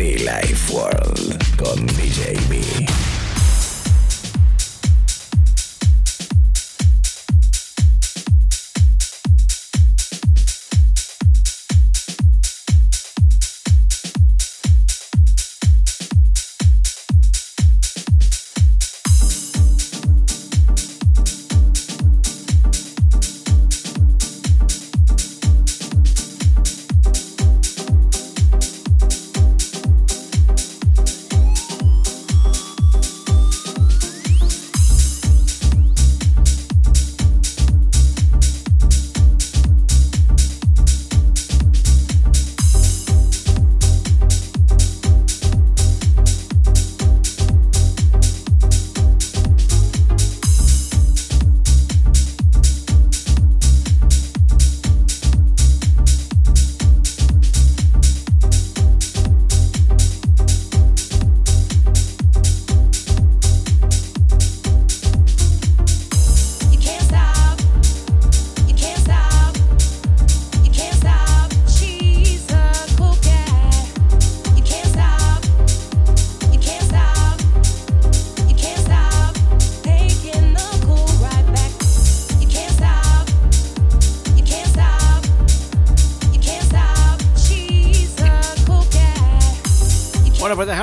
The Life World con DJB.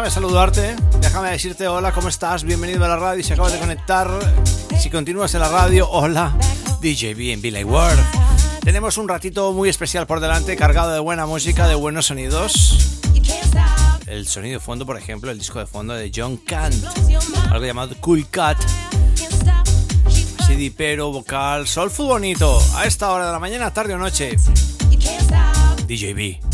saludarte. Déjame decirte hola, ¿cómo estás? Bienvenido a la radio. Si acabas de conectar, si continúas en la radio, hola, DJ en Like World. Tenemos un ratito muy especial por delante, cargado de buena música, de buenos sonidos. El sonido de fondo, por ejemplo, el disco de fondo de John Kant, algo llamado Cool Cat. CD pero vocal, soulful bonito, a esta hora de la mañana, tarde o noche. DJB.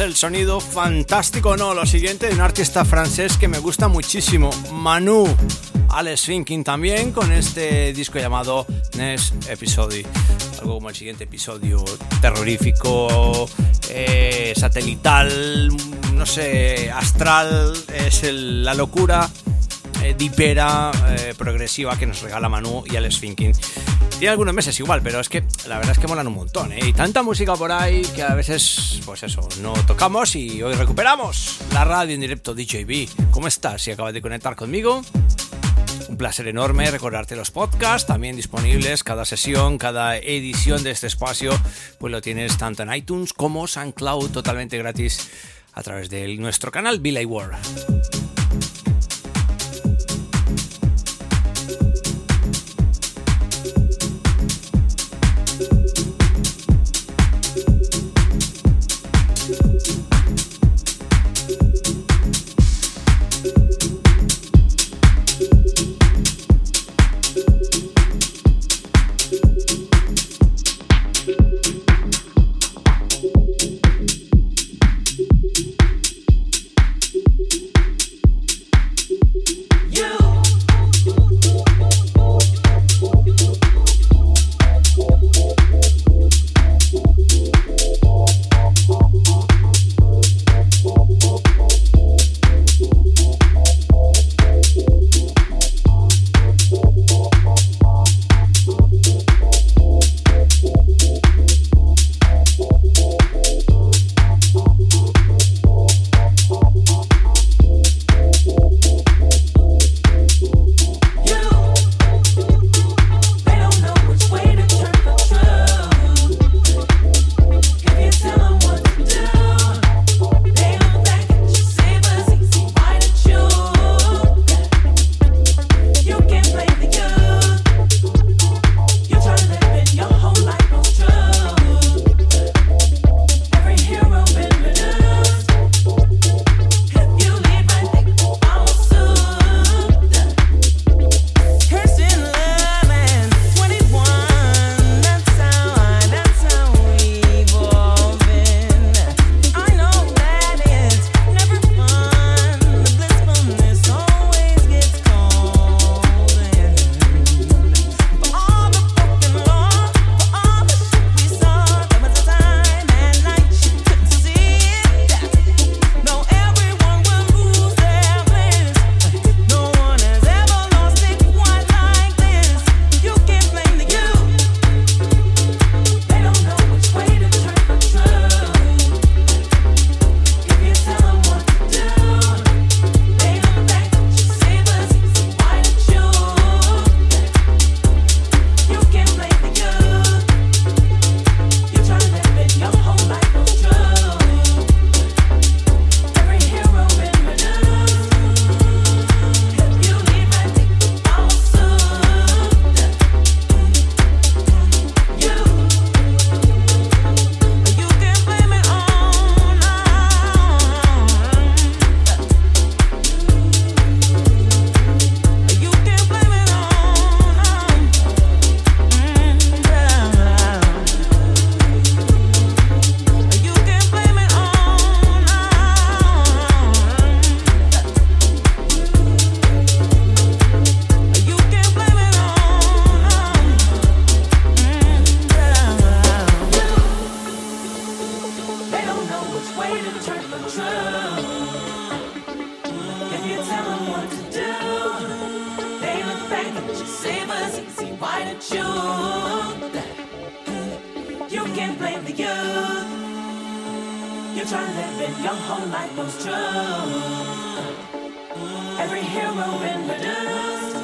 El sonido fantástico, ¿no? Lo siguiente de un artista francés que me gusta muchísimo, Manu. Alex Finking también con este disco llamado Next Episode. Algo como el siguiente episodio terrorífico, eh, satelital, no sé, astral. Es la locura dipera, eh, progresiva que nos regala Manu y Alex Finking. Tiene algunos meses igual, pero es que la verdad es que molan un montón, ¿eh? Y tanta música por ahí que a veces, pues eso, no tocamos y hoy recuperamos la radio en directo DJB. ¿Cómo estás? Si acabas de conectar conmigo, un placer enorme recordarte los podcasts, también disponibles cada sesión, cada edición de este espacio, pues lo tienes tanto en iTunes como SoundCloud totalmente gratis a través de nuestro canal Billy World. young whole life comes true. Every hero been reduced.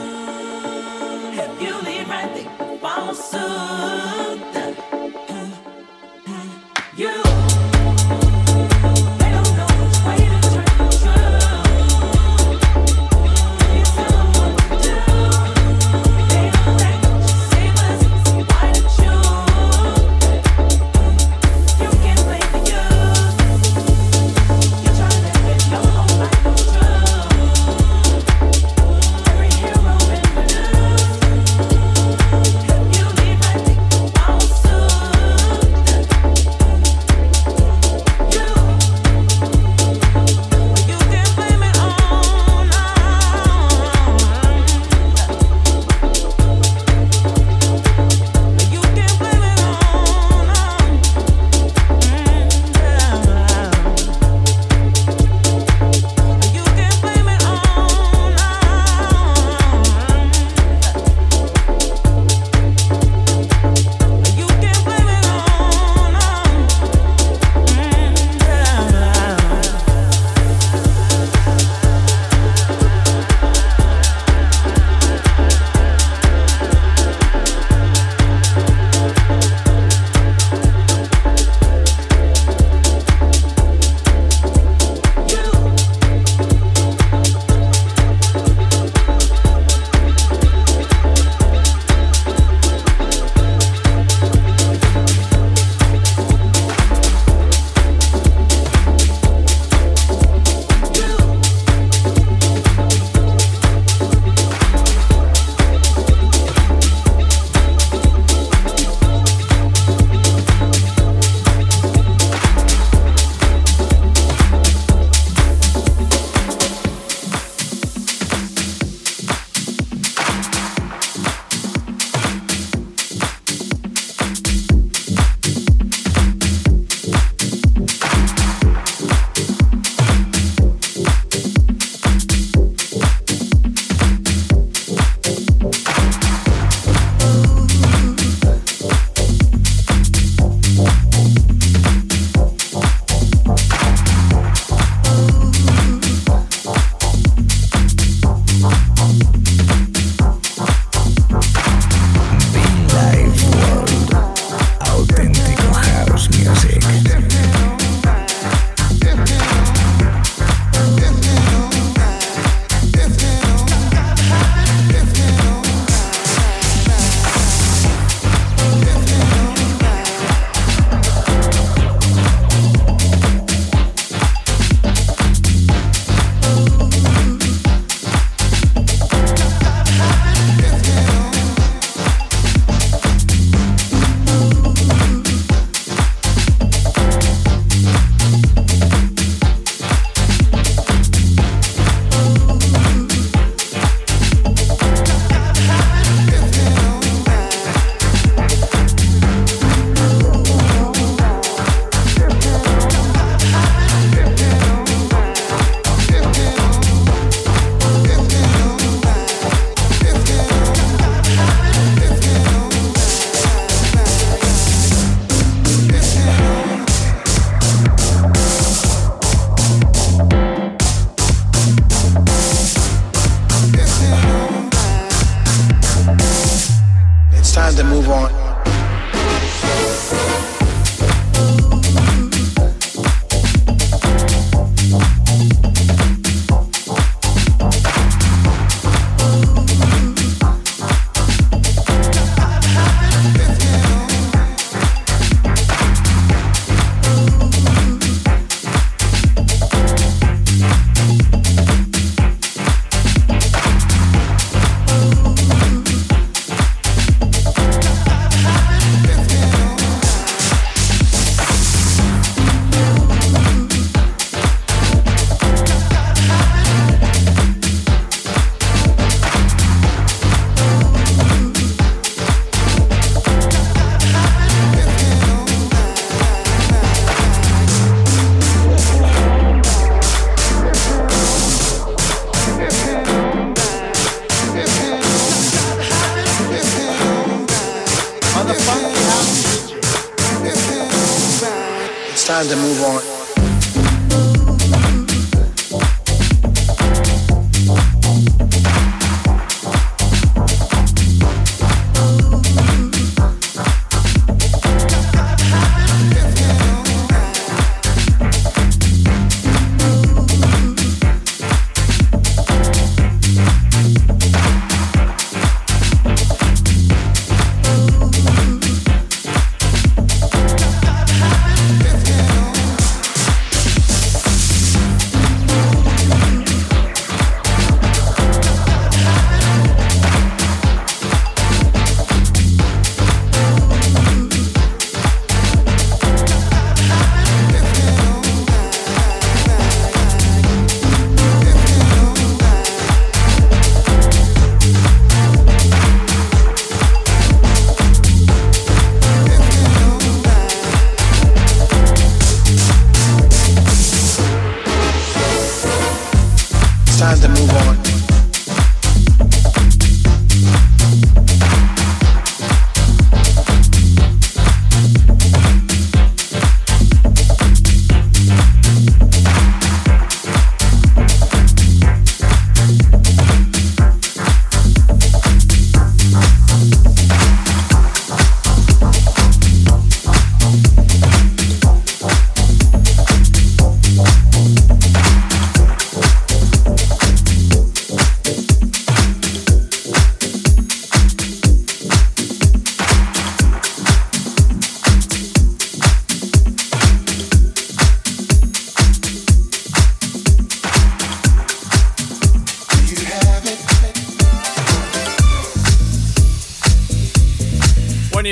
If you lead right, they follow suit.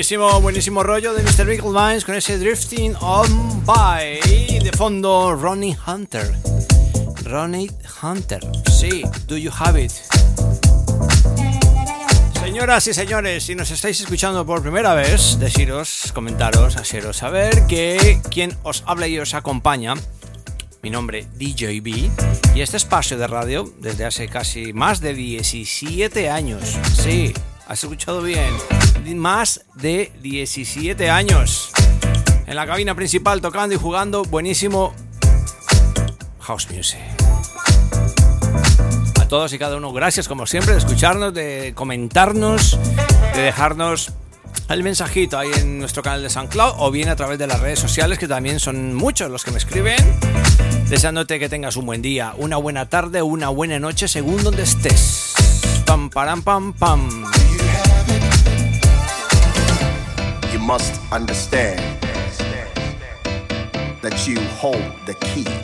Buenísimo, buenísimo rollo de Mr. Michael Vines con ese Drifting On By. De fondo, Ronnie Hunter. Ronnie Hunter. Sí, Do You Have It? Señoras y señores, si nos estáis escuchando por primera vez, deciros, comentaros, haceros saber que quien os habla y os acompaña, mi nombre DJB, y este espacio de radio desde hace casi más de 17 años. Sí, has escuchado bien, más de 17 años. En la cabina principal tocando y jugando buenísimo house music. A todos y cada uno, gracias como siempre de escucharnos, de comentarnos, de dejarnos el mensajito ahí en nuestro canal de SoundCloud o bien a través de las redes sociales, que también son muchos los que me escriben, deseándote que tengas un buen día, una buena tarde, una buena noche, según donde estés. Pam, param, pam, pam. you must understand that you hold the key.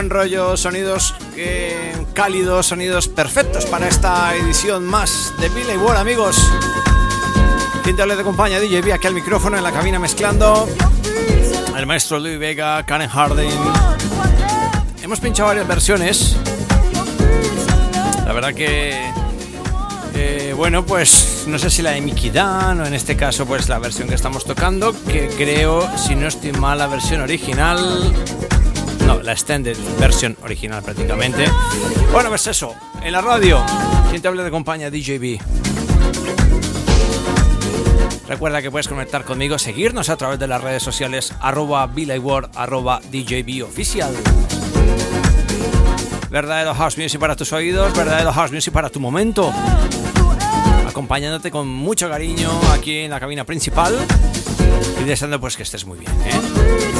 Buen rollo, sonidos eh, cálidos, sonidos perfectos para esta edición más de Billy Wall, amigos. Quien te de compañía DJ B aquí al micrófono en la cabina mezclando. El maestro Louis Vega, Karen Harding. Hemos pinchado varias versiones. La verdad que eh, bueno, pues no sé si la de Mickey o en este caso pues la versión que estamos tocando, que creo, si no estoy mal, la versión original... No, la extended versión original prácticamente. Bueno, pues eso, en la radio, quien te habla de compañía DJB. Recuerda que puedes conectar conmigo, seguirnos a través de las redes sociales arroba Ward, arroba DJB oficial. Verdadero house music para tus oídos, verdadero house music para tu momento acompañándote con mucho cariño aquí en la cabina principal y deseando pues que estés muy bien. ¿eh?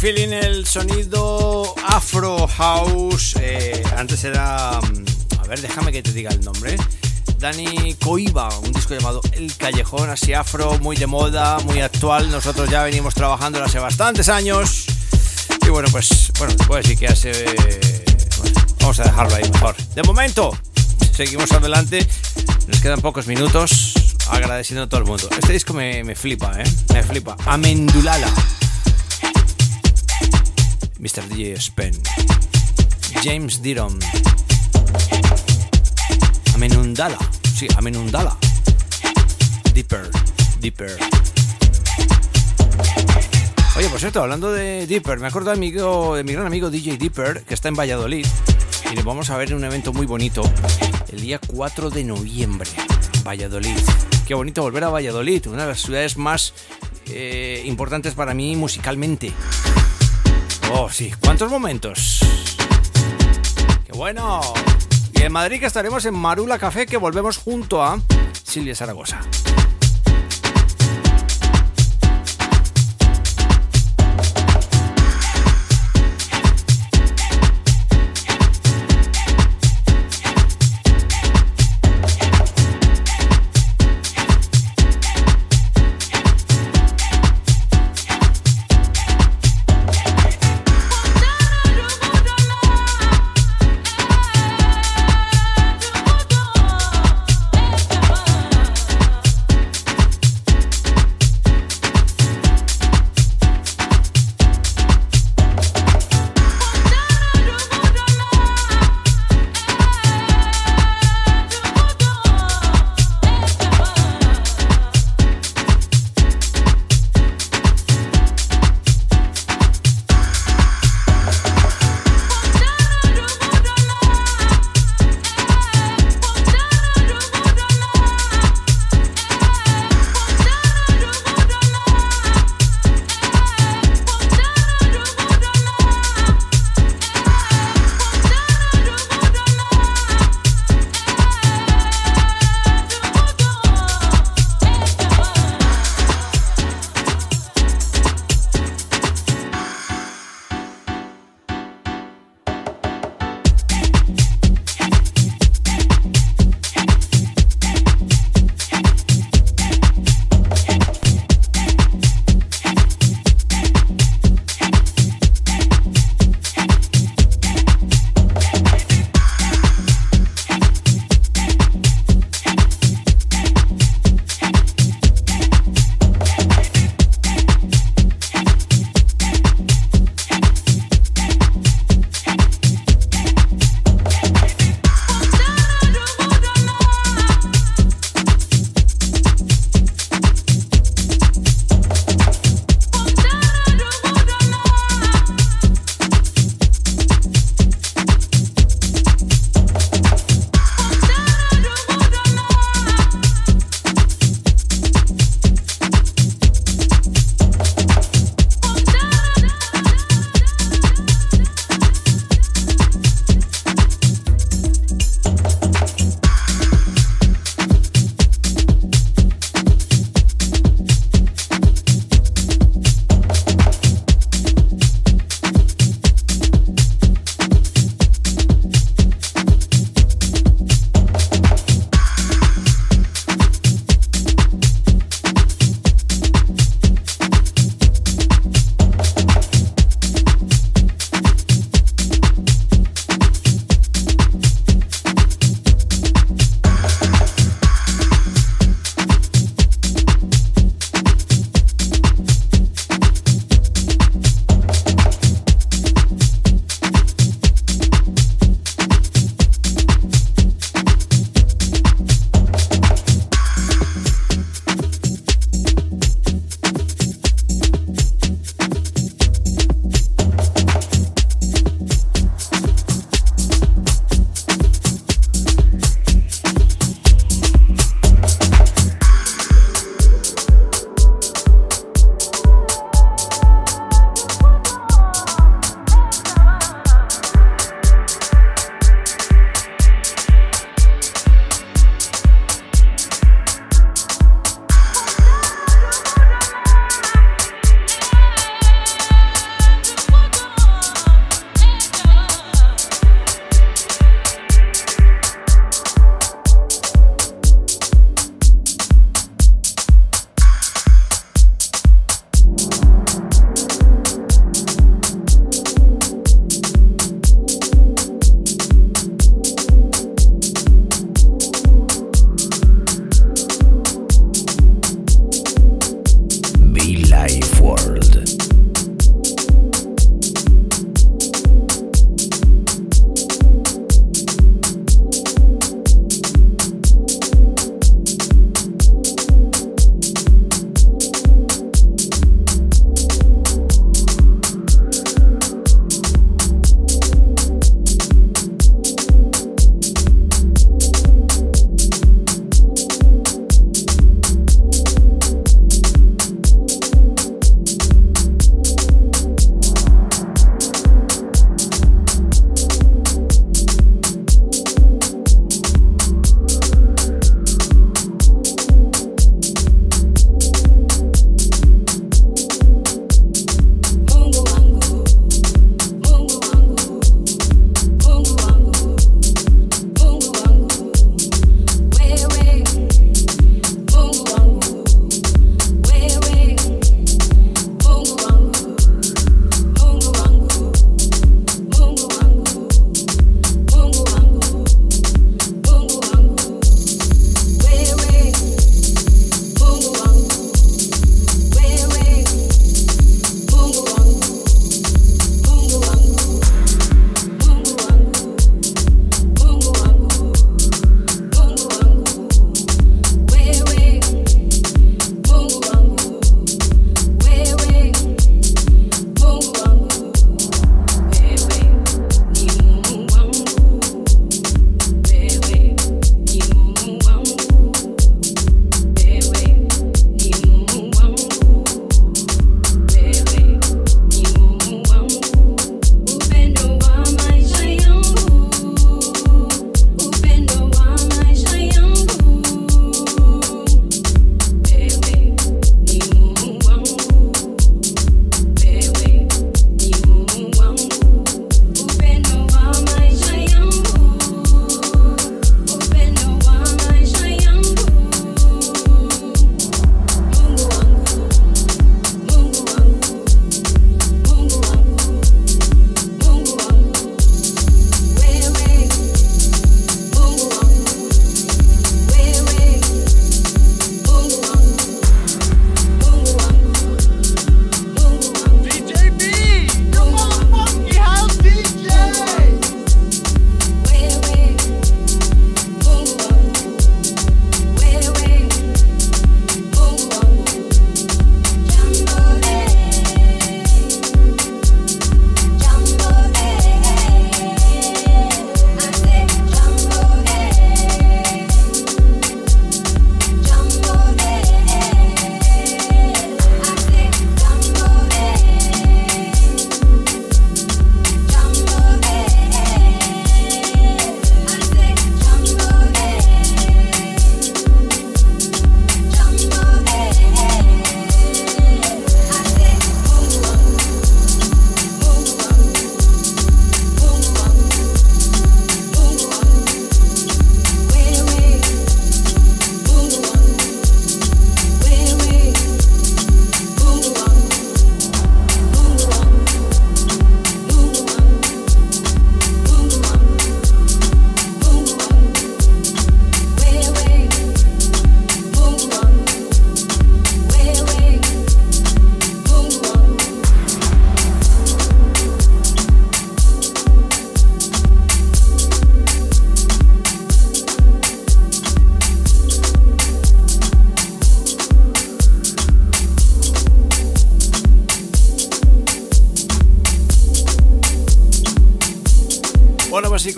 Feeling el sonido Afro House. eh, antes era. mm, A ver, déjame que te diga el nombre. Dani Coiba, un disco llamado El Callejón, así afro, muy de moda, muy actual. Nosotros ya venimos trabajando hace bastantes años. Y bueno, pues, bueno, puedo decir que hace. bueno, vamos a dejarlo ahí mejor. De momento, seguimos adelante. Nos quedan pocos minutos. Agradeciendo a todo el mundo. Este disco me, me flipa, ¿eh? Me flipa. Amendulala. Mr. DJ Spen, James Diron, Amenundala, sí, Amenundala, Deeper, Deeper. Oye, por cierto, hablando de Deeper, me acuerdo de, amigo, de mi gran amigo DJ Deeper, que está en Valladolid, y nos vamos a ver en un evento muy bonito el día 4 de noviembre, Valladolid. Qué bonito volver a Valladolid, una de las ciudades más eh, importantes para mí musicalmente. Oh, sí. ¿Cuántos momentos? ¡Qué bueno! Y en Madrid que estaremos en Marula Café que volvemos junto a Silvia Zaragoza.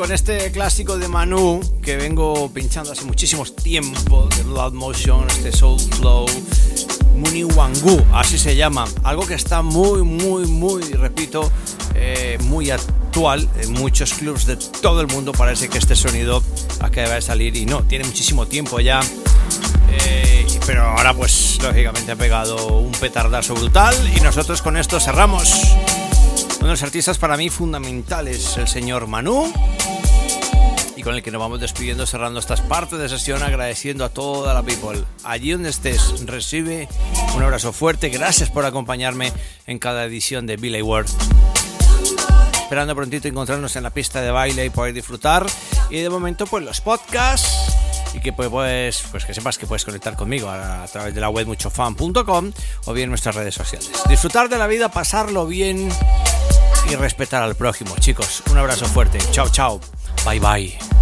Con este clásico de Manu que vengo pinchando hace muchísimo tiempo de Blood Motion, este Soul Flow, Muni Wangu, así se llama. Algo que está muy, muy, muy, repito, eh, muy actual en muchos clubs de todo el mundo. Parece que este sonido acaba de salir y no, tiene muchísimo tiempo ya. Eh, pero ahora pues lógicamente ha pegado un petardazo brutal y nosotros con esto cerramos. Uno de los artistas para mí fundamentales, el señor Manu, y con el que nos vamos despidiendo, cerrando estas partes de sesión, agradeciendo a toda la people. Allí donde estés, recibe un abrazo fuerte. Gracias por acompañarme en cada edición de Billy World. Esperando prontito encontrarnos en la pista de baile y poder disfrutar. Y de momento, pues los podcasts y que pues, pues, pues que sepas que puedes conectar conmigo a, a través de la web muchofan.com o bien nuestras redes sociales. Disfrutar de la vida, pasarlo bien y respetar al prójimo, chicos. Un abrazo fuerte. Chao, chao. Bye, bye.